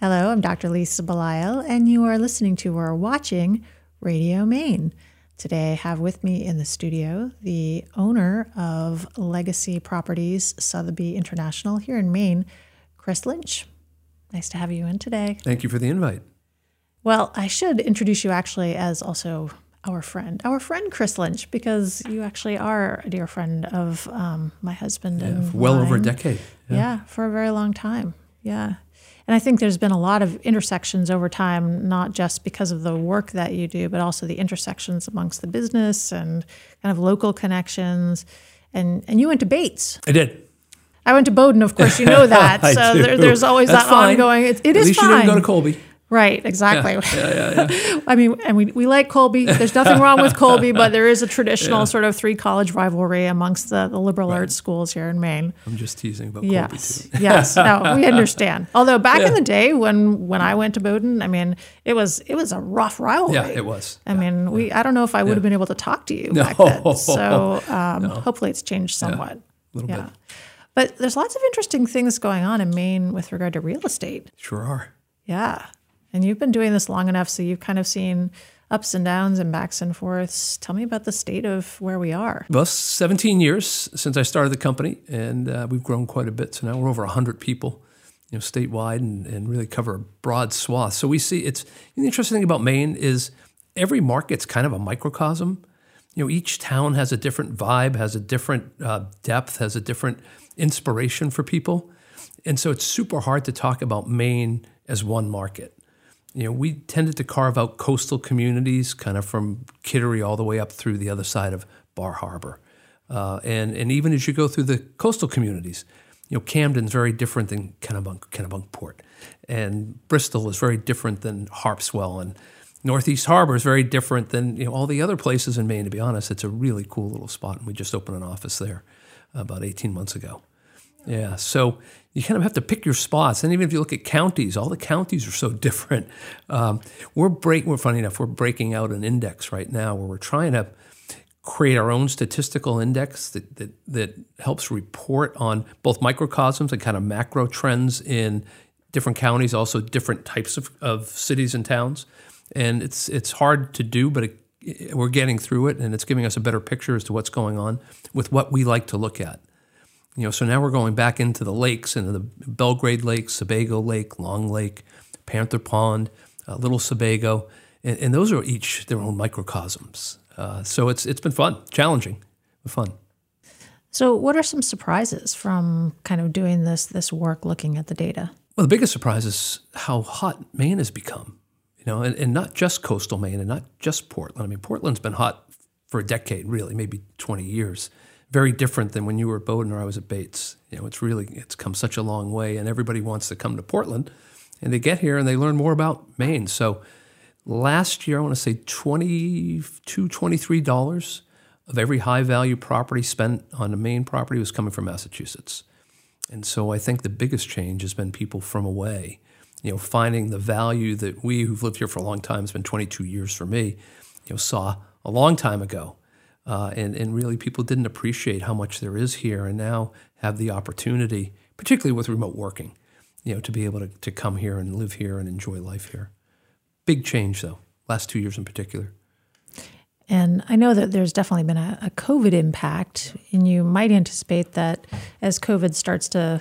Hello, I'm Dr. Lisa Belisle, and you are listening to or watching Radio Maine. Today, I have with me in the studio the owner of Legacy Properties Sotheby International here in Maine, Chris Lynch. Nice to have you in today. Thank you for the invite. Well, I should introduce you actually as also our friend, our friend Chris Lynch, because you actually are a dear friend of um, my husband Yeah, and well over a mine. decade. Yeah. for a very long time. Yeah. And I think there's been a lot of intersections over time, not just because of the work that you do, but also the intersections amongst the business and kind of local connections. And and you went to Bates. I did. I went to Bowdoin, of course, you know that. So there, there's always That's that fine. ongoing. It, it At is least fine. you didn't go to Colby. Right, exactly. I mean, and we, we like Colby. There's nothing wrong with Colby, but there is a traditional sort of three college rivalry amongst the, the liberal arts schools here in Maine. I'm just teasing about Yes, Colby too. yes. No, we understand. Although back in the day when when I went to Bowdoin, I mean, it was it was a rough rivalry. Yeah, it was. I mean, we I don't know if I would have been able to talk to you No. back then. So um, hopefully it's changed somewhat. A little Yeah. bit. But there's lots of interesting things going on in Maine with regard to real estate. Sure are. Yeah. And you've been doing this long enough, so you've kind of seen ups and downs and backs and forths. Tell me about the state of where we are. Well, 17 years since I started the company, and uh, we've grown quite a bit. So now we're over 100 people, you know, statewide, and, and really cover a broad swath. So we see it's the interesting thing about Maine is every market's kind of a microcosm. You know, each town has a different vibe, has a different uh, depth, has a different inspiration for people, and so it's super hard to talk about Maine as one market. You know, we tended to carve out coastal communities, kind of from Kittery all the way up through the other side of Bar Harbor, uh, and and even as you go through the coastal communities, you know, Camden's very different than Kennebunk, Kennebunkport, and Bristol is very different than Harpswell, and Northeast Harbor is very different than you know all the other places in Maine. To be honest, it's a really cool little spot, and we just opened an office there about 18 months ago. Yeah, so you kind of have to pick your spots, and even if you look at counties, all the counties are so different. Um, we're break. We're funny enough. We're breaking out an index right now where we're trying to create our own statistical index that that, that helps report on both microcosms and kind of macro trends in different counties, also different types of, of cities and towns. And it's it's hard to do, but it, we're getting through it, and it's giving us a better picture as to what's going on with what we like to look at. You know, so now we're going back into the lakes, into the Belgrade Lake, Sebago Lake, Long Lake, Panther Pond, uh, Little Sebago, and, and those are each their own microcosms. Uh, so it's it's been fun, challenging, but fun. So, what are some surprises from kind of doing this this work, looking at the data? Well, the biggest surprise is how hot Maine has become. You know, and, and not just coastal Maine, and not just Portland. I mean, Portland's been hot for a decade, really, maybe twenty years. Very different than when you were at Bowdoin or I was at Bates. You know, it's really it's come such a long way, and everybody wants to come to Portland, and they get here and they learn more about Maine. So, last year I want to say 22 23 dollars of every high value property spent on a Maine property was coming from Massachusetts. And so I think the biggest change has been people from away, you know, finding the value that we who've lived here for a long time, it's been 22 years for me, you know, saw a long time ago. Uh, and, and really people didn't appreciate how much there is here and now have the opportunity, particularly with remote working, you know, to be able to, to come here and live here and enjoy life here. Big change though, last two years in particular. And I know that there's definitely been a, a COVID impact, and you might anticipate that as COVID starts to,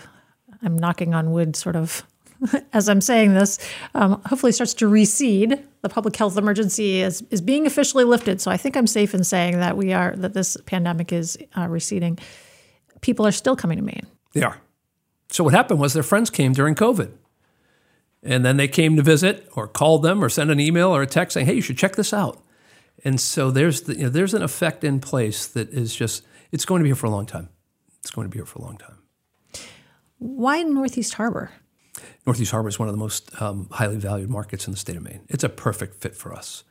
I'm knocking on wood sort of as I'm saying this, um, hopefully starts to recede. The public health emergency is, is being officially lifted. So I think I'm safe in saying that we are, that this pandemic is uh, receding. People are still coming to Maine. They are. So what happened was their friends came during COVID. And then they came to visit or called them or sent an email or a text saying, hey, you should check this out. And so there's, the, you know, there's an effect in place that is just, it's going to be here for a long time. It's going to be here for a long time. Why Northeast Harbor? Northeast Harbor is one of the most um, highly valued markets in the state of Maine. It's a perfect fit for us.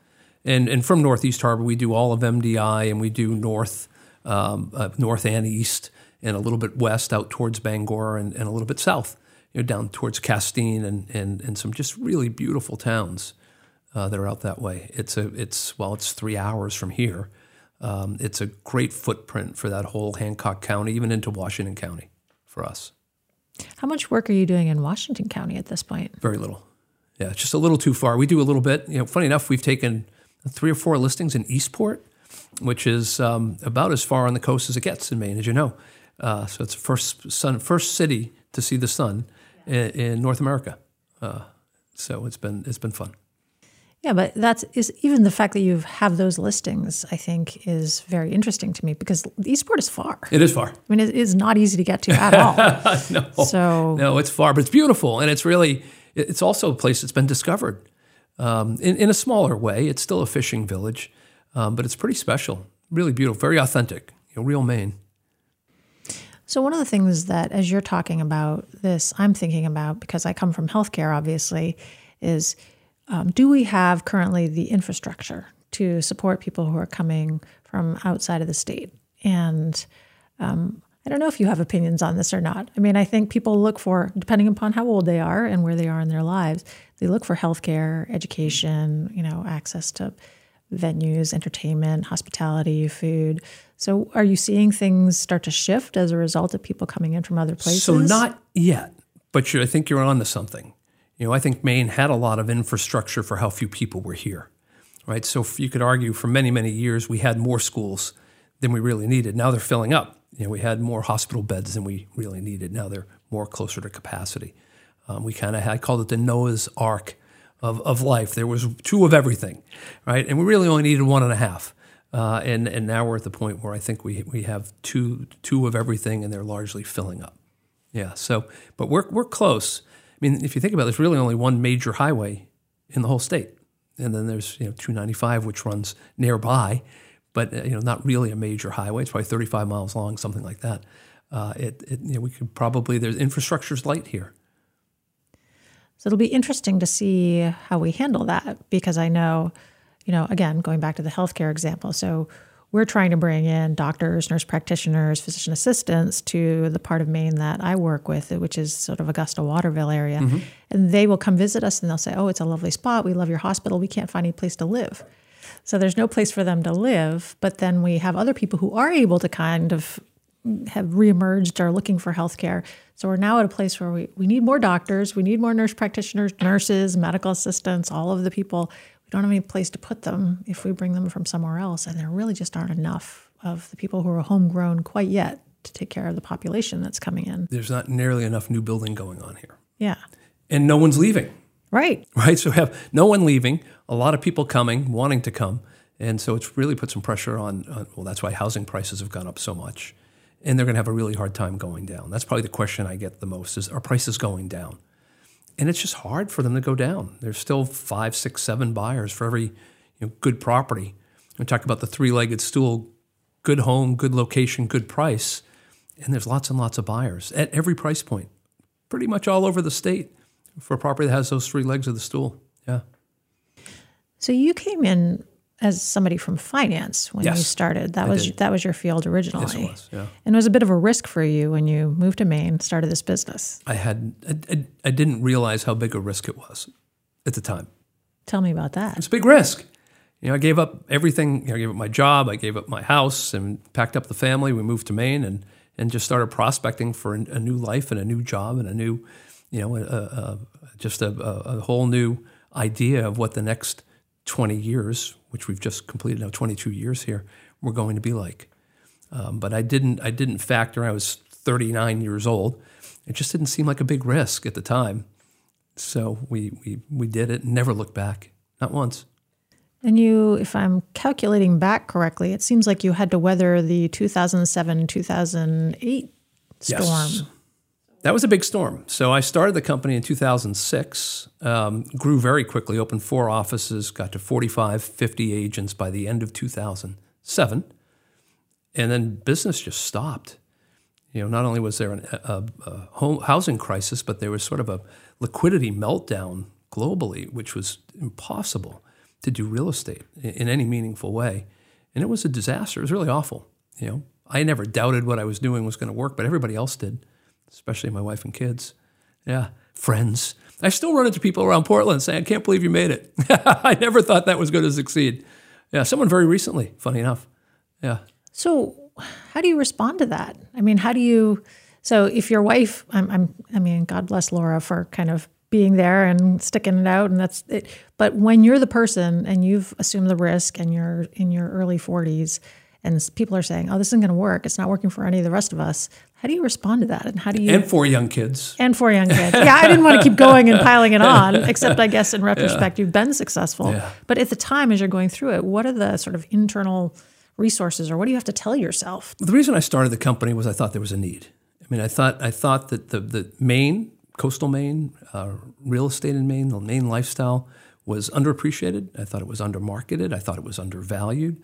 And, and from Northeast Harbor, we do all of MDI and we do north, um, uh, north and east, and a little bit west out towards Bangor and, and a little bit south, you know, down towards Castine and, and, and some just really beautiful towns uh, that are out that way. It's a it's well, it's three hours from here. Um, it's a great footprint for that whole Hancock County, even into Washington County, for us. How much work are you doing in Washington County at this point? Very little. Yeah, just a little too far. We do a little bit. You know, funny enough, we've taken three or four listings in Eastport, which is um, about as far on the coast as it gets in Maine, as you know. Uh, so it's the first sun, first city to see the sun in, in North America. Uh, so it's been it's been fun. Yeah, but that's is even the fact that you have those listings. I think is very interesting to me because Eastport is far. It is far. I mean, it is not easy to get to at all. no, so no, it's far, but it's beautiful, and it's really it's also a place that's been discovered um, in in a smaller way. It's still a fishing village, um, but it's pretty special, really beautiful, very authentic, you know, real Maine. So, one of the things that, as you're talking about this, I'm thinking about because I come from healthcare, obviously, is um, do we have currently the infrastructure to support people who are coming from outside of the state? And um, I don't know if you have opinions on this or not. I mean, I think people look for, depending upon how old they are and where they are in their lives, they look for healthcare, education, you know, access to venues, entertainment, hospitality, food. So, are you seeing things start to shift as a result of people coming in from other places? So, not yet, but I think you're on to something. You know, I think Maine had a lot of infrastructure for how few people were here, right? So, you could argue for many, many years we had more schools than we really needed. Now they're filling up. You know, we had more hospital beds than we really needed. Now they're more closer to capacity. Um, we kind of had, I called it the Noah's Ark of, of life. There was two of everything, right? And we really only needed one and a half. Uh, and, and now we're at the point where I think we, we have two, two of everything and they're largely filling up. Yeah, so, but we're, we're close. I mean, if you think about it, there's really only one major highway in the whole state. And then there's, you know, 295, which runs nearby, but, uh, you know, not really a major highway. It's probably 35 miles long, something like that. Uh, it, it, you know, we could probably, there's infrastructure's light here. So it'll be interesting to see how we handle that because I know, you know, again, going back to the healthcare example. So we're trying to bring in doctors, nurse practitioners, physician assistants to the part of Maine that I work with, which is sort of Augusta Waterville area. Mm-hmm. And they will come visit us and they'll say, Oh, it's a lovely spot. We love your hospital. We can't find any place to live. So there's no place for them to live. But then we have other people who are able to kind of have reemerged or looking for healthcare. So we're now at a place where we, we need more doctors, we need more nurse practitioners, nurses, medical assistants, all of the people. We don't have any place to put them if we bring them from somewhere else. And there really just aren't enough of the people who are homegrown quite yet to take care of the population that's coming in. There's not nearly enough new building going on here. Yeah. And no one's leaving. Right. Right. So we have no one leaving, a lot of people coming, wanting to come. And so it's really put some pressure on, on well, that's why housing prices have gone up so much and they're going to have a really hard time going down. That's probably the question I get the most: is are prices going down? And it's just hard for them to go down. There's still five, six, seven buyers for every you know, good property. We talk about the three-legged stool: good home, good location, good price, and there's lots and lots of buyers at every price point, pretty much all over the state for a property that has those three legs of the stool. Yeah. So you came in as somebody from finance when yes, you started. That I was did. that was your field originally. Yes, it was. Yeah. And it was a bit of a risk for you when you moved to Maine, started this business. I had I, I, I didn't realize how big a risk it was at the time. Tell me about that. It's a big risk. You know, I gave up everything. You know, I gave up my job. I gave up my house and packed up the family. We moved to Maine and and just started prospecting for a, a new life and a new job and a new, you know, a, a, just a, a whole new idea of what the next 20 years, which we've just completed now 22 years here, were going to be like. Um, but I didn't I didn't factor. I was 39 years old. It just didn't seem like a big risk at the time. So we we we did it and never looked back, not once. And you, if I'm calculating back correctly, it seems like you had to weather the 2007 2008 storm. Yes. That was a big storm. So I started the company in 2006, um, grew very quickly, opened four offices, got to 45, 50 agents by the end of 2007. And then business just stopped. You know, not only was there an, a, a home, housing crisis, but there was sort of a liquidity meltdown globally, which was impossible to do real estate in, in any meaningful way. And it was a disaster. It was really awful. You know, I never doubted what I was doing was going to work, but everybody else did especially my wife and kids. Yeah, friends. I still run into people around Portland saying, I can't believe you made it. I never thought that was going to succeed. Yeah, someone very recently, funny enough. Yeah. So, how do you respond to that? I mean, how do you? So, if your wife, I'm, I'm I mean, God bless Laura for kind of being there and sticking it out and that's it but when you're the person and you've assumed the risk and you're in your early 40s and people are saying oh this isn't going to work it's not working for any of the rest of us how do you respond to that and how do you and for young kids and for young kids yeah i didn't want to keep going and piling it on except i guess in retrospect yeah. you've been successful yeah. but at the time as you're going through it what are the sort of internal resources or what do you have to tell yourself the reason i started the company was i thought there was a need i mean i thought i thought that the, the maine coastal Maine, uh, real estate in Maine, the Maine lifestyle was underappreciated. I thought it was undermarketed. I thought it was undervalued.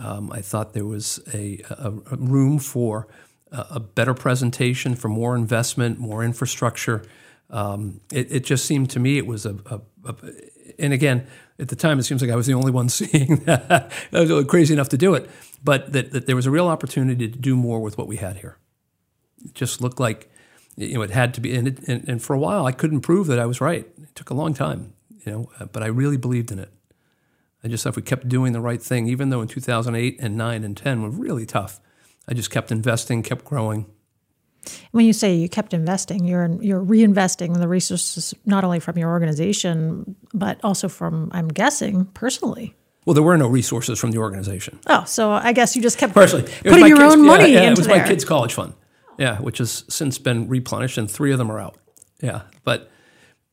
Um, I thought there was a, a, a room for a, a, better presentation, for more investment, more infrastructure. Um, it, it, just seemed to me it was a, and again, at the time, it seems like I was the only one seeing that. I was crazy enough to do it, but that, that there was a real opportunity to do more with what we had here. It just looked like you know, it had to be, and, it, and, and, for a while I couldn't prove that I was right. It took a long time, you know, but I really believed in it. I just thought if we kept doing the right thing, even though in 2008 and 9 and 10 were really tough, I just kept investing, kept growing. When you say you kept investing, you're you're reinvesting the resources not only from your organization but also from, I'm guessing, personally. Well, there were no resources from the organization. Oh, so I guess you just kept personally putting your kids, own money yeah, yeah, into it was there. my kids' college fund yeah, which has since been replenished, and three of them are out. Yeah, but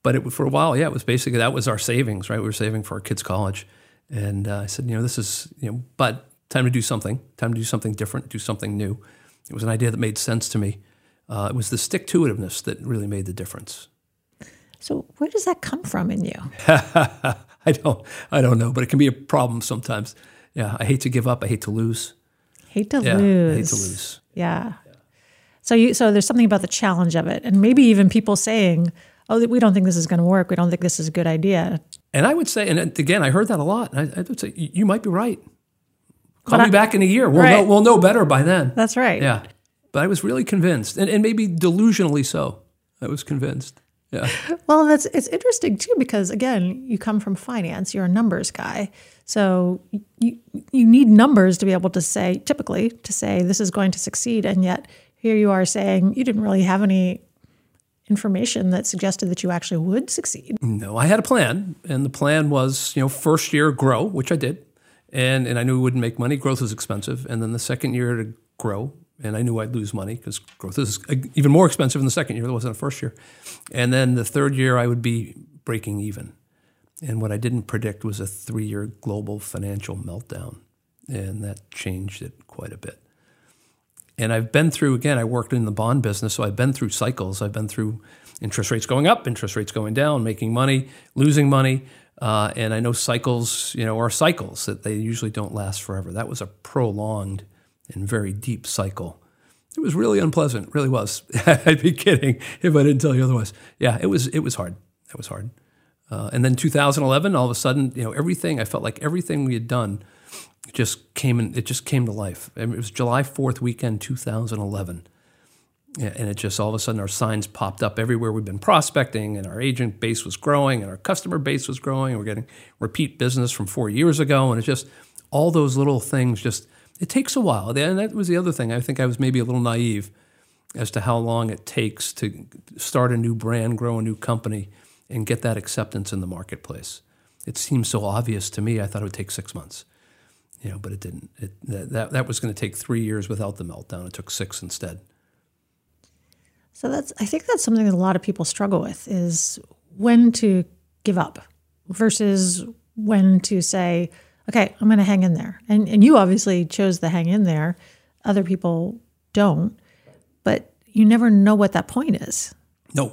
but it, for a while, yeah, it was basically that was our savings, right? We were saving for our kids' college, and uh, I said, you know, this is you know, but time to do something, time to do something different, do something new. It was an idea that made sense to me. Uh, it was the stick to itiveness that really made the difference. So where does that come from in you? I don't I don't know, but it can be a problem sometimes. Yeah, I hate to give up. I hate to lose. Hate to yeah, lose. I hate to lose. Yeah. So you so there's something about the challenge of it, and maybe even people saying, "Oh, we don't think this is going to work. We don't think this is a good idea." And I would say, and again, I heard that a lot. I, I would say, you might be right. Call but me I, back in a year. We'll right. know. We'll know better by then. That's right. Yeah, but I was really convinced, and, and maybe delusionally so. I was convinced. Yeah. Well, that's it's interesting too because again, you come from finance. You're a numbers guy, so you you need numbers to be able to say typically to say this is going to succeed, and yet here you are saying you didn't really have any information that suggested that you actually would succeed. No, I had a plan, and the plan was, you know, first year grow, which I did, and and I knew we wouldn't make money. Growth is expensive, and then the second year to grow, and I knew I'd lose money because growth is even more expensive in the second year than it was in the first year, and then the third year I would be breaking even. And what I didn't predict was a three-year global financial meltdown, and that changed it quite a bit. And I've been through, again, I worked in the bond business, so I've been through cycles. I've been through interest rates going up, interest rates going down, making money, losing money. Uh, and I know cycles, you know, are cycles that they usually don't last forever. That was a prolonged and very deep cycle. It was really unpleasant, really was. I'd be kidding if I didn't tell you otherwise. Yeah, it was. It was hard. It was hard. Uh, and then 2011, all of a sudden, you know, everything I felt like everything we had done just came in, it just came to life. it was July 4th weekend, 2011. And it just all of a sudden our signs popped up everywhere. We've been prospecting, and our agent base was growing, and our customer base was growing. We're getting repeat business from four years ago, and it's just all those little things. Just it takes a while, and that was the other thing. I think I was maybe a little naive as to how long it takes to start a new brand, grow a new company, and get that acceptance in the marketplace. It seems so obvious to me. I thought it would take six months you know, but it didn't. It, that, that was going to take three years without the meltdown. It took six instead. So that's I think that's something that a lot of people struggle with is when to give up versus when to say, okay, I'm going to hang in there. And and you obviously chose the hang in there. Other people don't, but you never know what that point is. No,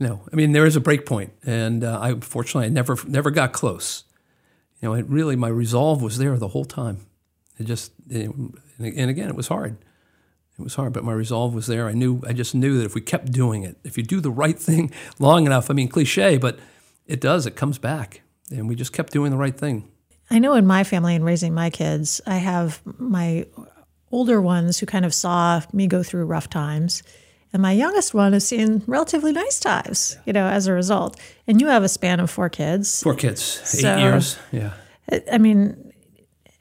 no. I mean, there is a break point, and uh, I fortunately I never never got close you know, it really my resolve was there the whole time. It just, it, and again, it was hard. It was hard, but my resolve was there. I knew, I just knew that if we kept doing it, if you do the right thing long enough, I mean, cliche, but it does, it comes back. And we just kept doing the right thing. I know in my family and raising my kids, I have my older ones who kind of saw me go through rough times. And my youngest one has seen relatively nice times, you know, as a result. And you have a span of four kids. Four kids, eight years. Yeah. I mean,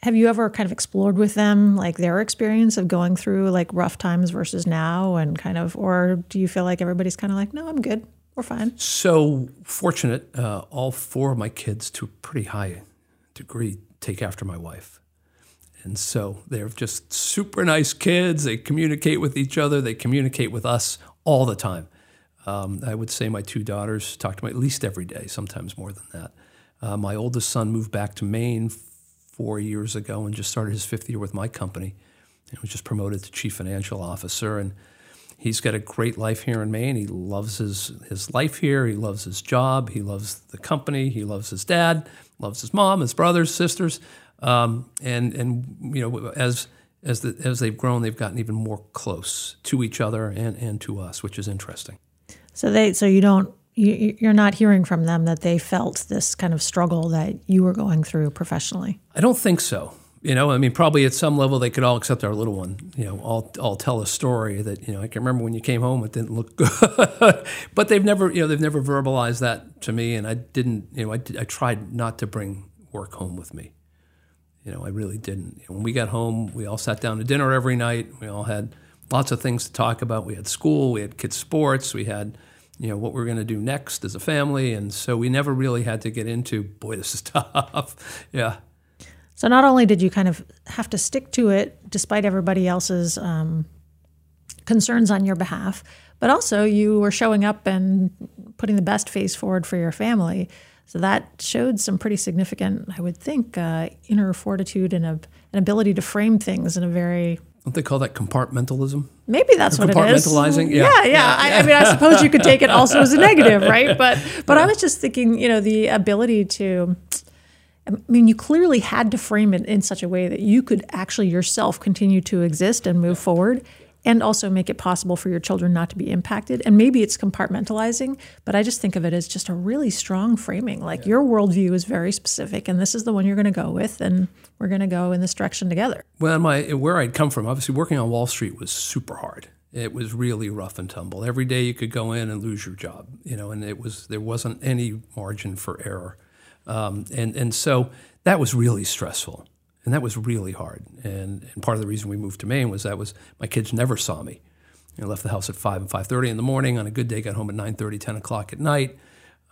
have you ever kind of explored with them like their experience of going through like rough times versus now and kind of, or do you feel like everybody's kind of like, no, I'm good? we're fine. So fortunate, uh, all four of my kids, to a pretty high degree, take after my wife. And so they're just super nice kids. They communicate with each other, they communicate with us all the time. Um, I would say my two daughters talk to me at least every day, sometimes more than that. Uh, my oldest son moved back to Maine four years ago and just started his fifth year with my company. He was just promoted to chief financial officer. And he's got a great life here in Maine. He loves his, his life here. He loves his job. He loves the company. He loves his dad, loves his mom, his brothers, sisters. Um, and, and, you know, as, as, the, as they've grown, they've gotten even more close to each other and, and to us, which is interesting. So they, so you don't, you, you're not hearing from them that they felt this kind of struggle that you were going through professionally. I don't think so. You know, I mean, probably at some level they could all, except our little one, you know, all, all tell a story that, you know, I can remember when you came home, it didn't look good. but they've never, you know, they've never verbalized that to me. And I didn't, you know, I, I tried not to bring work home with me. You know, I really didn't. When we got home, we all sat down to dinner every night. We all had lots of things to talk about. We had school, we had kids' sports, we had, you know, what we are going to do next as a family. And so we never really had to get into, boy, this is tough. yeah. So not only did you kind of have to stick to it despite everybody else's um, concerns on your behalf, but also you were showing up and putting the best face forward for your family. So that showed some pretty significant, I would think, uh, inner fortitude and a, an ability to frame things in a very don't they call that compartmentalism? Maybe that's what it is. Compartmentalizing, yeah, yeah. yeah. yeah. I, I, mean, I suppose you could take it also as a negative, right? But but I was just thinking, you know, the ability to. I mean, you clearly had to frame it in such a way that you could actually yourself continue to exist and move forward and also make it possible for your children not to be impacted. And maybe it's compartmentalizing, but I just think of it as just a really strong framing. Like yeah. your worldview is very specific, and this is the one you're going to go with, and we're going to go in this direction together. Well, my where I'd come from, obviously working on Wall Street was super hard. It was really rough and tumble. Every day you could go in and lose your job, you know, and it was there wasn't any margin for error, um, and and so that was really stressful and that was really hard. And, and part of the reason we moved to Maine was that was my kids never saw me. I left the house at five and five thirty in the morning. On a good day, got home at 9:30, 10 o'clock at night.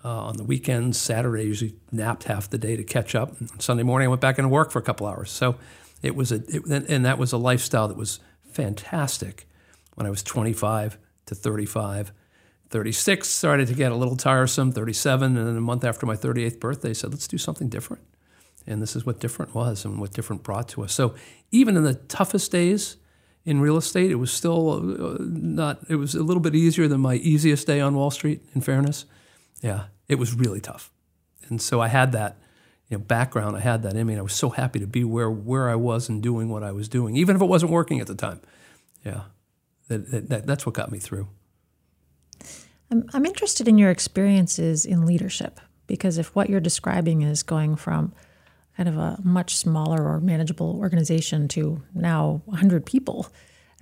Uh, on the weekends, Saturday, I usually napped half the day to catch up. And Sunday morning, I went back into work for a couple hours. So it was a, it, and that was a lifestyle that was fantastic when I was 25 to 35. 36 started to get a little tiresome, 37, and then a month after my 38th birthday, I said, let's do something different. And this is what different was and what different brought to us. So even in the toughest days in real estate, it was still uh, not, it was a little bit easier than my easiest day on Wall Street, in fairness. Yeah, it was really tough. And so I had that you know, background, I had that I mean, I was so happy to be where, where I was and doing what I was doing, even if it wasn't working at the time. Yeah, that, that, that's what got me through. I'm, I'm interested in your experiences in leadership because if what you're describing is going from kind of a much smaller or manageable organization to now 100 people.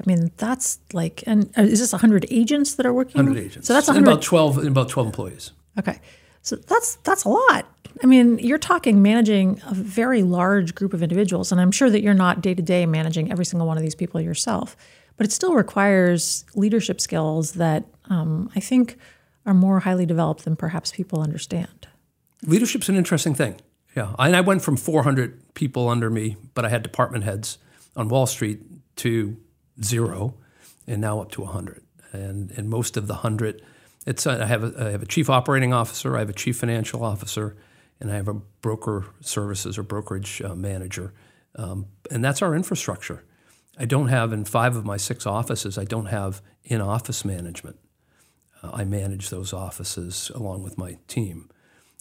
I mean, that's like, and uh, is this 100 agents that are working? 100 agents. So that's 100. about 12, about 12 employees. Okay. So that's that's a lot. I mean, you're talking managing a very large group of individuals, and I'm sure that you're not day to day managing every single one of these people yourself, but it still requires leadership skills that um, I think are more highly developed than perhaps people understand. Leadership's an interesting thing. Yeah, and I went from 400 people under me, but I had department heads on Wall Street to zero, and now up to 100. And and most of the hundred, it's I have a, I have a chief operating officer, I have a chief financial officer, and I have a broker services or brokerage uh, manager, um, and that's our infrastructure. I don't have in five of my six offices. I don't have in office management. Uh, I manage those offices along with my team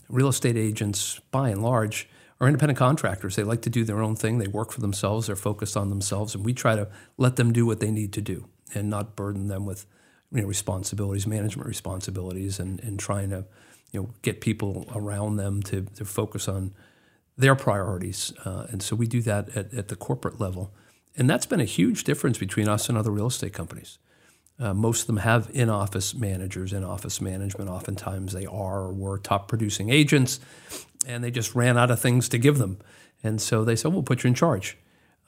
real estate agents, by and large, are independent contractors. They like to do their own thing. They work for themselves. They're focused on themselves, and we try to let them do what they need to do and not burden them with you know, responsibilities, management responsibilities, and, and trying to you know get people around them to, to focus on their priorities. Uh, and so we do that at, at the corporate level, and that's been a huge difference between us and other real estate companies. Uh, most of them have in office managers, in office management. Oftentimes they are or were top producing agents, and they just ran out of things to give them. And so they said, we'll put you in charge.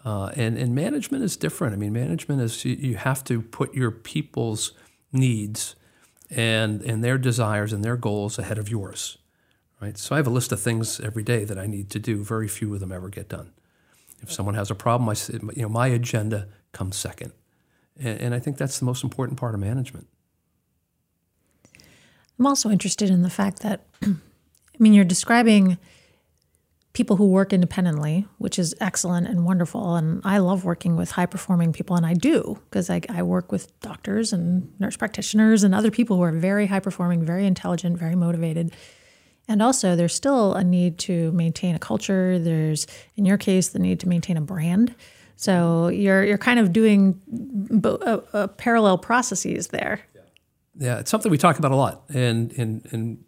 Uh, and, and management is different. I mean, management is you, you have to put your people's needs and and their desires and their goals ahead of yours, right? So I have a list of things every day that I need to do. Very few of them ever get done. If someone has a problem, I you know my agenda comes second, and, I think that's the most important part of management. I'm also interested in the fact that, I mean, you're describing people who work independently, which is excellent and wonderful. And I love working with high performing people, and I do because I, I, work with doctors and nurse practitioners and other people who are very high performing, very intelligent, very motivated. And also, there's still a need to maintain a culture. There's, in your case, the need to maintain a brand. So you're you're kind of doing bo- uh, uh, parallel processes there. Yeah, it's something we talk about a lot, and and and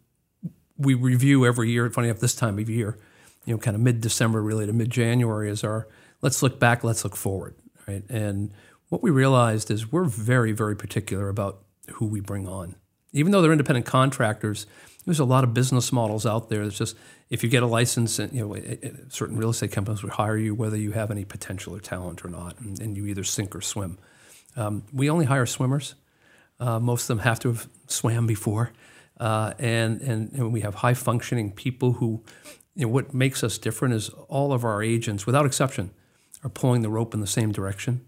we review every year. Funny enough, this time of year, you know, kind of mid December, really to mid January, is our let's look back, let's look forward, right? And what we realized is we're very very particular about who we bring on, even though they're independent contractors. There's a lot of business models out there. It's just if you get a license, and you know, certain real estate companies will hire you whether you have any potential or talent or not, and, and you either sink or swim. Um, we only hire swimmers. Uh, most of them have to have swam before. Uh, and, and, and, we have high functioning people who, you know, what makes us different is all of our agents, without exception, are pulling the rope in the same direction.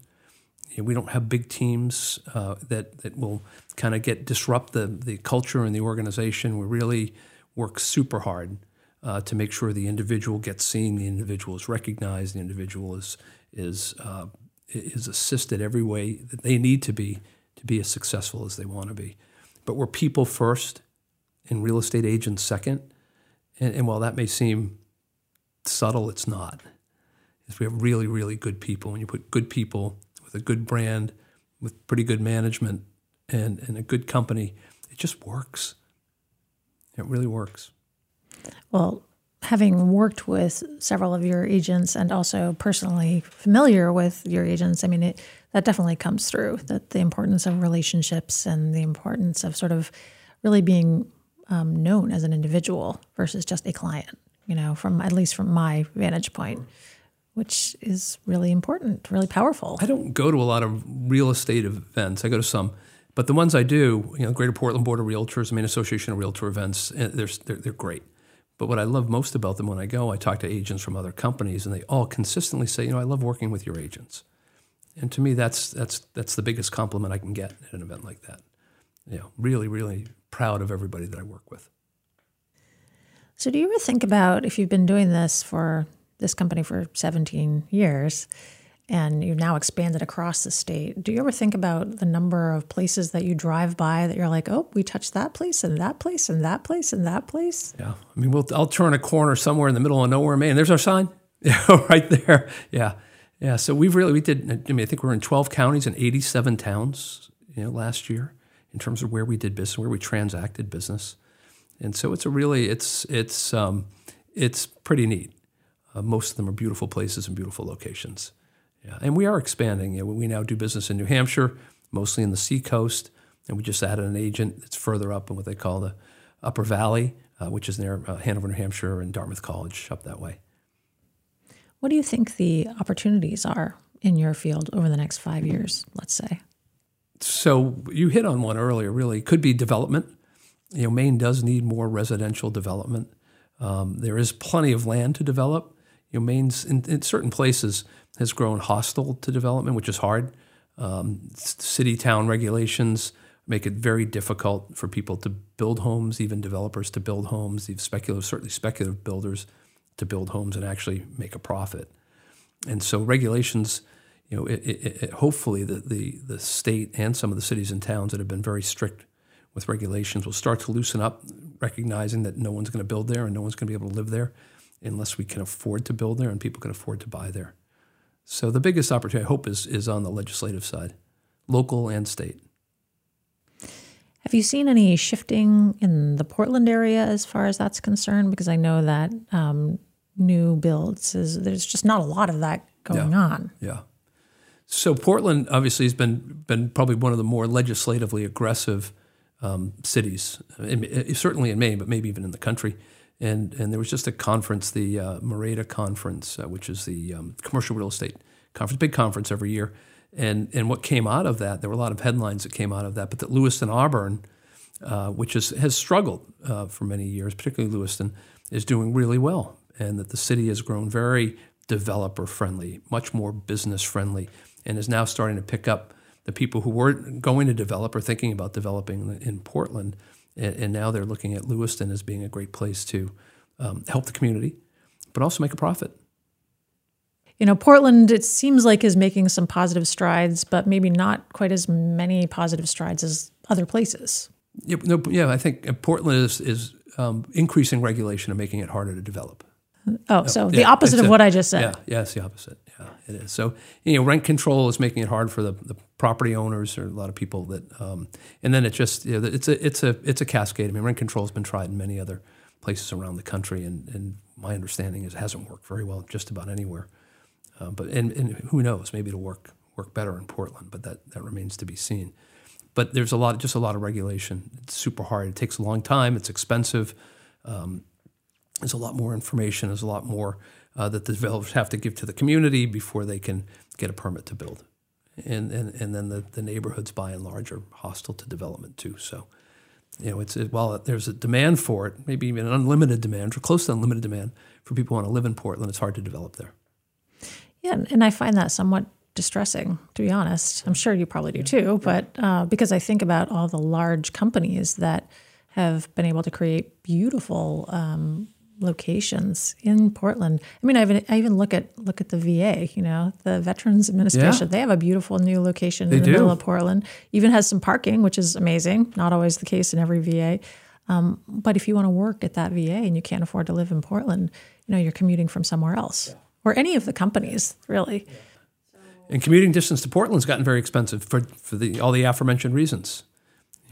We don't have big teams uh, that, that will kind of get disrupt the, the culture and the organization. We really work super hard uh, to make sure the individual gets seen, the individual is recognized, the individual is, is, uh, is assisted every way that they need to be to be as successful as they want to be. But we're people first and real estate agents second. And, and while that may seem subtle, it's not. Is we have really, really good people. When you put good people with a good brand, with pretty good management, and, and a good company, it just works. It really works. Well, having worked with several of your agents and also personally familiar with your agents, I mean, it, that definitely comes through that the importance of relationships and the importance of sort of really being um, known as an individual versus just a client, you know, from at least from my vantage point, which is really important, really powerful. I don't go to a lot of real estate events. I go to some. But the ones I do, you know, Greater Portland Board of Realtors, Maine Association of Realtor events, eh, they're, they're, they're great. But what I love most about them when I go, I talk to agents from other companies, and they all consistently say, you know, I love working with your agents. And to me, that's that's that's the biggest compliment I can get at an event like that. You know, really, really proud of everybody that I work with. So, do you ever think about if you've been doing this for this company for 17 years? and you've now expanded across the state. Do you ever think about the number of places that you drive by that you're like, oh, we touched that place and that place and that place and that place? Yeah. I mean, we'll, I'll turn a corner somewhere in the middle of nowhere, Maine. There's our sign. Yeah, right there. Yeah. Yeah. So we've really, we did, I mean, I think we're in 12 counties and 87 towns, you know, last year in terms of where we did business, where we transacted business. And so it's a really, it's, it's, um, it's pretty neat. Uh, most of them are beautiful places and beautiful locations. Yeah, and we are expanding. You know, we now do business in New Hampshire, mostly in the Seacoast, and we just added an agent that's further up in what they call the Upper Valley, uh, which is near uh, Hanover, New Hampshire, and Dartmouth College up that way. What do you think the opportunities are in your field over the next five years, let's say? So you hit on one earlier, really. Could be development. You know, Maine does need more residential development. Um, there is plenty of land to develop. You know, Maine's in, in certain places – has grown hostile to development, which is hard. Um, city town regulations make it very difficult for people to build homes, even developers to build homes, even speculative, certainly speculative builders to build homes and actually make a profit. And so regulations, you know, it, it, it, hopefully the, the, the state and some of the cities and towns that have been very strict with regulations will start to loosen up, recognizing that no one's going to build there and no one's going to be able to live there unless we can afford to build there and people can afford to buy there. So the biggest opportunity, I hope, is is on the legislative side, local and state. Have you seen any shifting in the Portland area as far as that's concerned? Because I know that um, new builds is there's just not a lot of that going yeah. on. Yeah. So Portland obviously has been been probably one of the more legislatively aggressive um, cities, in, certainly in Maine, but maybe even in the country and and there was just a conference, the uh, conference, uh, which is the um, commercial real estate conference, big conference every year. And and what came out of that, there were a lot of headlines that came out of that, but that Lewiston Auburn uh, which is, has struggled uh, for many years, particularly Lewiston, is doing really well, and that the city has grown very developer friendly, much more business friendly, and is now starting to pick up the people who weren't going to develop or thinking about developing in Portland, and, and now they're looking at Lewiston as being a great place to um, help the community, but also make a profit. You know, Portland, it seems like is making some positive strides, but maybe not quite as many positive strides as other places. Yeah, no, yeah I think Portland is, is um, increasing regulation and making it harder to develop. Oh, so the opposite of what I just said. Yeah, yeah, it's the opposite. Yeah, it is. So you know, rent control is making it hard for the, the property owners or a lot of people that, um, and then it just you know, it's a it's a it's a cascade. I mean, rent control has been tried in many other places around the country, and, and my understanding is it hasn't worked very well just about anywhere. Uh, but and, and who knows? Maybe it'll work work better in Portland, but that that remains to be seen. But there's a lot, just a lot of regulation. It's super hard. It takes a long time. It's expensive. Um, there's a lot more information. There's a lot more uh, that the developers have to give to the community before they can get a permit to build. And, and, and then the, the neighborhoods, by and large, are hostile to development too. So, you know, it's while there's a demand for it, maybe even an unlimited demand or close to unlimited demand for people who want to live in Portland, it's hard to develop there. Yeah, and I find that somewhat distressing, to be honest. I'm sure you probably do too, but uh, because I think about all the large companies that have been able to create beautiful um, locations in Portland. I mean, I even, I even look at look at the VA. You know, the Veterans Administration. Yeah. They have a beautiful new location they in the do. middle of Portland. Even has some parking, which is amazing. Not always the case in every VA. Um, but if you want to work at that VA and you can't afford to live in Portland, you know, you're commuting from somewhere else, yeah. or any of the companies, really. And commuting distance to Portland's gotten very expensive for, for the, all the aforementioned reasons.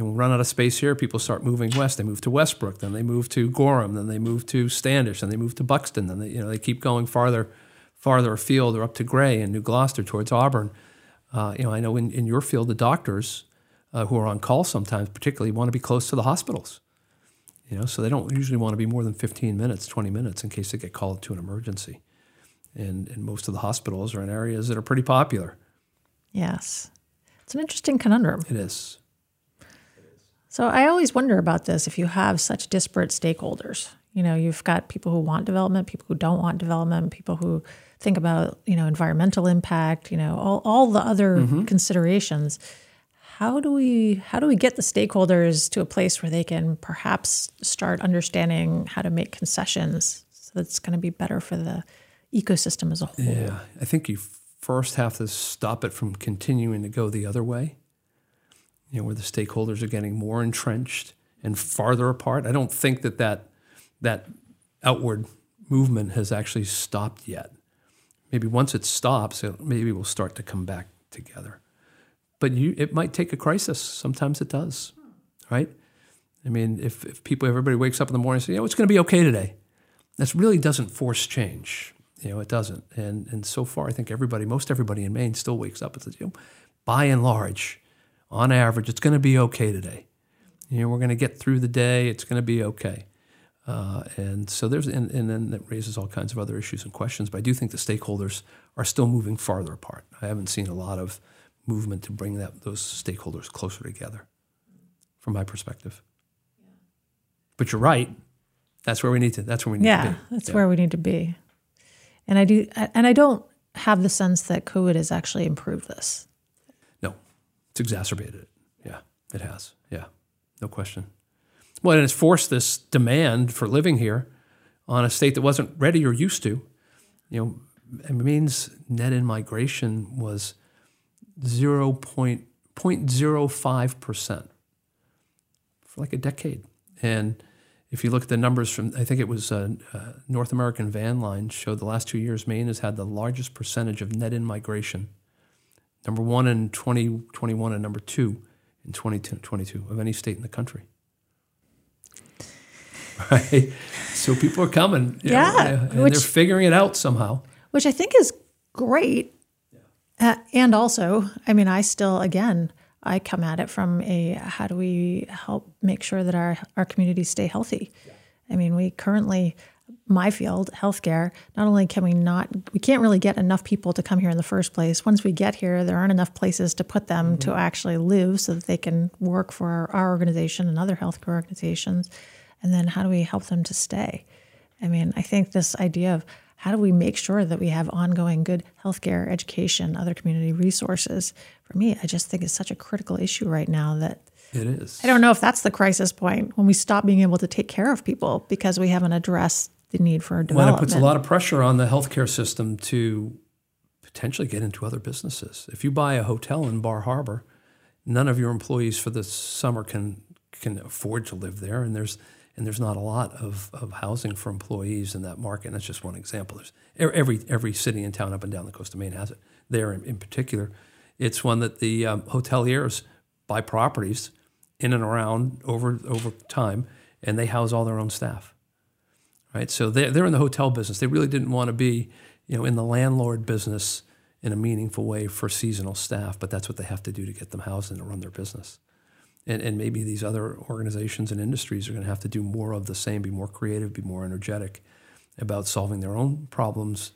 You know, we run out of space here, people start moving west. They move to Westbrook, then they move to Gorham, then they move to Standish, then they move to Buxton, then they, you know, they keep going farther, farther afield or up to Gray and New Gloucester towards Auburn. Uh, you know, I know in, in your field, the doctors uh, who are on call sometimes, particularly, want to be close to the hospitals. You know, so they don't usually want to be more than 15 minutes, 20 minutes in case they get called to an emergency and, and most of the hospitals are in areas that are pretty popular. Yes. It's an interesting conundrum. It is. So I always wonder about this if you have such disparate stakeholders. You know, you've got people who want development, people who don't want development, people who think about, you know, environmental impact, you know, all, all the other mm-hmm. considerations. How do we how do we get the stakeholders to a place where they can perhaps start understanding how to make concessions so that's going to be better for the ecosystem as a whole. Yeah, I think you first have to stop it from continuing to go the other way. You know, where the stakeholders are getting more entrenched and farther apart. I don't think that that, that outward movement has actually stopped yet. Maybe once it stops, it, maybe we'll start to come back together. But you, it might take a crisis. Sometimes it does, right? I mean, if, if people, everybody wakes up in the morning and says, "Yeah, it's going to be okay today," that really doesn't force change. You know, it doesn't. And and so far, I think everybody, most everybody in Maine, still wakes up and says, you know, by and large, on average, it's going to be okay today. You know, we're going to get through the day. It's going to be okay. Uh, and so there's, and, and then that raises all kinds of other issues and questions. But I do think the stakeholders are still moving farther apart. I haven't seen a lot of movement to bring that those stakeholders closer together, from my perspective. But you're right. That's where we need to. That's where we need yeah, to be. That's yeah. where we need to be. And I do, and I don't have the sense that COVID has actually improved this. Exacerbated it. Yeah, it has. Yeah, no question. Well, and it's forced this demand for living here on a state that wasn't ready or used to. You know, it means net in migration was 0.05 percent for like a decade, and if you look at the numbers from, I think it was uh, uh, North American Van Line showed the last two years, Maine has had the largest percentage of net in migration. Number one in 2021 and number two in 2022 of any state in the country. Right? So people are coming. Yeah. Know, and which, they're figuring it out somehow. Which I think is great. Yeah. Uh, and also, I mean, I still, again, I come at it from a how do we help make sure that our, our communities stay healthy? Yeah. I mean, we currently, my field, healthcare, not only can we not, we can't really get enough people to come here in the first place. Once we get here, there aren't enough places to put them mm-hmm. to actually live so that they can work for our, our organization and other healthcare organizations. And then how do we help them to stay? I mean, I think this idea of how do we make sure that we have ongoing good healthcare, education, other community resources? For me, I just think it's such a critical issue right now that it is. I don't know if that's the crisis point when we stop being able to take care of people because we haven't addressed the need for development. Well, it puts a lot of pressure on the healthcare system to potentially get into other businesses. If you buy a hotel in Bar Harbor, none of your employees for the summer can can afford to live there, and there's and there's not a lot of, of housing for employees in that market. And that's just one example. There's every every city and town up and down the coast of Maine has it. There in, in particular, it's one that the um, hoteliers buy properties in and around over over time, and they house all their own staff. Right, so they're they're in the hotel business. They really didn't want to be, you know, in the landlord business in a meaningful way for seasonal staff, but that's what they have to do to get them housed and to run their business. And, and maybe these other organizations and industries are going to have to do more of the same, be more creative, be more energetic about solving their own problems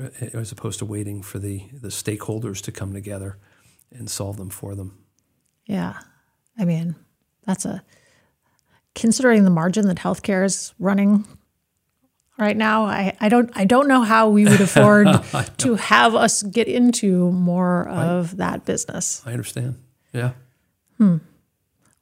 uh, as opposed to waiting for the, the stakeholders to come together and solve them for them. Yeah. I mean, that's a considering the margin that healthcare is running right now. I, I don't I don't know how we would afford to have us get into more of I, that business. I understand. Yeah. Hmm.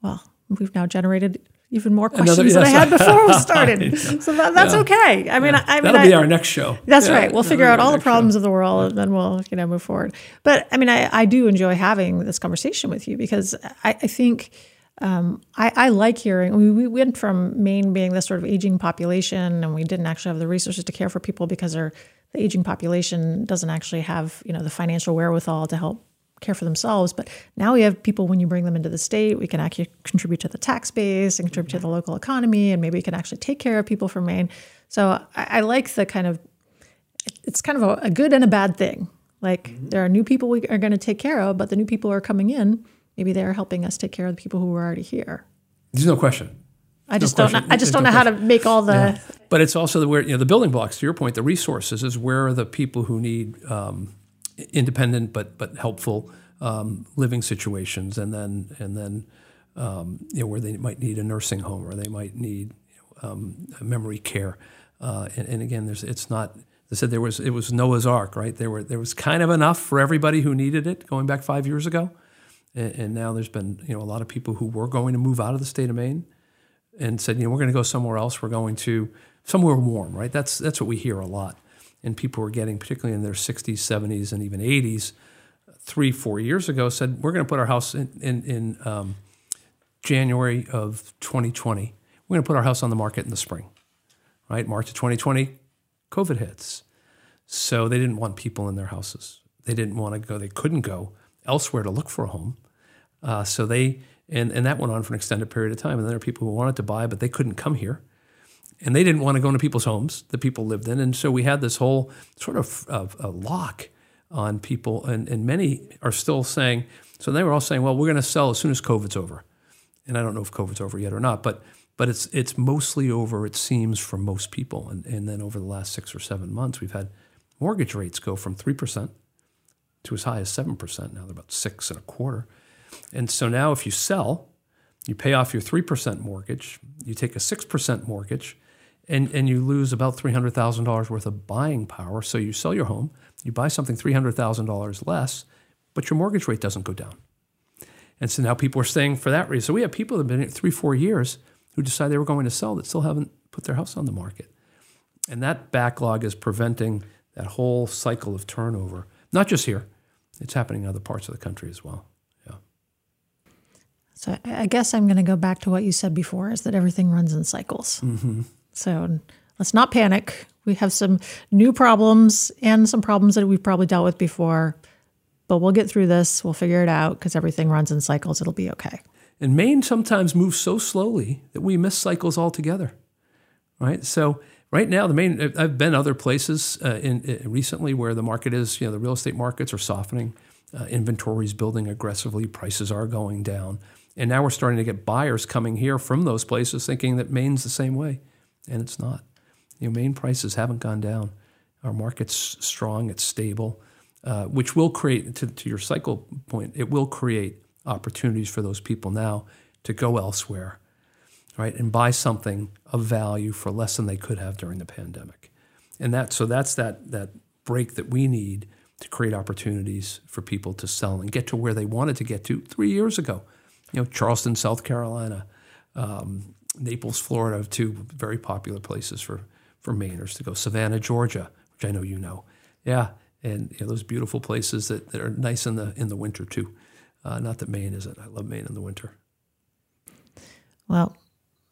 Well, we've now generated even more questions Another, yes, than I had before we started. so that, that's yeah. okay. I mean, yeah. I, I mean, that'll I, be our next show. That's yeah. right. We'll figure out all the problems show. of the world, and then we'll you know move forward. But I mean, I, I do enjoy having this conversation with you because I, I think. Um, I, I, like hearing. We, we, went from Maine being this sort of aging population, and we didn't actually have the resources to care for people because our, the aging population doesn't actually have you know the financial wherewithal to help care for themselves. But now we have people, when you bring them into the state, we can actually contribute to the tax base and contribute to the local economy, and maybe we can actually take care of people from Maine. So I, I like the kind of, it's kind of a, a good and a bad thing. Like mm-hmm. there are new people we are going to take care of, but the new people are coming in, maybe they're helping us take care of the people who are already here. There's no question. I just no don't. Know, I just don't know how to make all the. Yeah. But it's also the where you know the building blocks. To your point, the resources is where are the people who need um, independent but but helpful um, living situations, and then and then um, you know where they might need a nursing home or they might need you know, um, memory care. Uh, and, and, again, there's it's not. They said there was it was Noah's Ark, right? There were there was kind of enough for everybody who needed it going back five years ago, and, and now there's been you know a lot of people who were going to move out of the state of Maine, and said you know we're going to go somewhere else. We're going to somewhere warm, right? That's that's what we hear a lot and people were getting, particularly in their 60s, 70s, and even 80s, three, four years ago, said we're going to put our house in in, in um, January of 2020. We're going to put our house on the market in the spring, right? March of 2020, COVID hits, so they didn't want people in their houses. They didn't want to go. They couldn't go elsewhere to look for a home, uh, so they and and that went on for an extended period of time. And there are people who wanted to buy, but they couldn't come here and they didn't want to go into people's homes that people lived in. And so we had this whole sort of, a lock on people. And, and many are still saying, so they were all saying, well, we're going to sell as soon as COVID's over. And I don't know if COVID's over yet or not, but but it's it's mostly over, it seems, for most people. And, and then over the last six or seven months, we've had mortgage rates go from 3% to as high as 7%. Now they're about six and a quarter. And so now if you sell, you pay off your 3% mortgage, you take a 6% mortgage, and, and you lose about $300,000 worth of buying power. So you sell your home, you buy something $300,000 less, but your mortgage rate doesn't go down. And so now people are staying for that reason. So we have people that have been here three, four years who decide they were going to sell that still haven't put their house on the market. And that backlog is preventing that whole cycle of turnover, not just here, it's happening in other parts of the country as well. So I guess I'm going to go back to what you said before is that everything runs in cycles. Mm-hmm. So let's not panic. We have some new problems and some problems that we've probably dealt with before, but we'll get through this. We'll figure it out because everything runs in cycles. It'll be okay. And Maine sometimes moves so slowly that we miss cycles altogether, right? So right now, the Maine. I've been other places uh, in, in, recently where the market is, you know, the real estate markets are softening, uh, inventories building aggressively, prices are going down, and now we're starting to get buyers coming here from those places thinking that Maine's the same way and it's not. You know, Maine prices haven't gone down. Our market's strong, it's stable, uh, which will create, to, to your cycle point, it will create opportunities for those people now to go elsewhere, right, and buy something of value for less than they could have during the pandemic. And that, so that's that, that break that we need to create opportunities for people to sell and get to where they wanted to get to three years ago. You know, Charleston, South Carolina, um, Naples, Florida, two very popular places for, for Mainers to go. Savannah, Georgia, which I know you know. Yeah, and you know, those beautiful places that, that are nice in the in the winter too. Uh, not that Maine isn't. I love Maine in the winter. Well,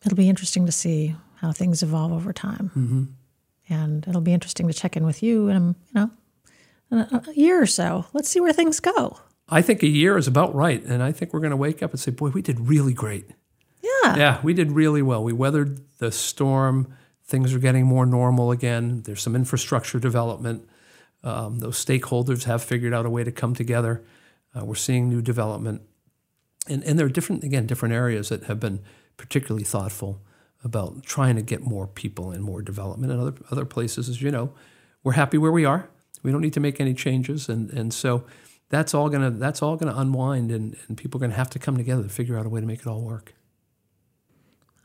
it'll be interesting to see how things evolve over time, mm-hmm. and it'll be interesting to check in with you in you know a year or so. Let's see where things go. I think a year is about right, and I think we're going to wake up and say, "Boy, we did really great." Yeah. Yeah, we did really well. We weathered the storm. Things are getting more normal again. There's some infrastructure development. Um, those stakeholders have figured out a way to come together. Uh, we're seeing new development, and and there are different again different areas that have been particularly thoughtful about trying to get more people and more development. And other other places, as you know, we're happy where we are. We don't need to make any changes, and and so that's all gonna that's all gonna unwind, and, and people are gonna have to come together to figure out a way to make it all work.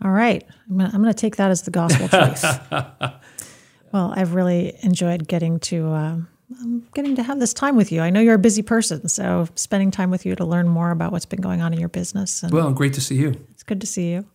All right, I'm gonna, I'm gonna take that as the gospel truth. well, I've really enjoyed getting to. Uh, getting to have this time with you. I know you're a busy person, so spending time with you to learn more about what's been going on in your business. And well, great to see you. It's good to see you.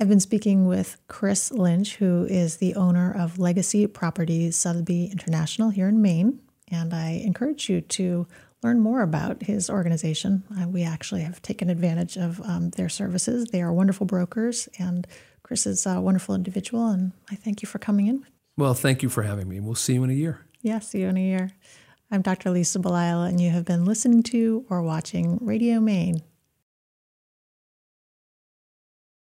I've been speaking with Chris Lynch, who is the owner of Legacy Properties Sotheby International here in Maine. And I encourage you to learn more about his organization. Uh, we actually have taken advantage of um, their services. They are wonderful brokers, and Chris is a wonderful individual. And I thank you for coming in. Well, thank you for having me. We'll see you in a year. Yeah, see you in a year. I'm Dr. Lisa Belisle, and you have been listening to or watching Radio Maine.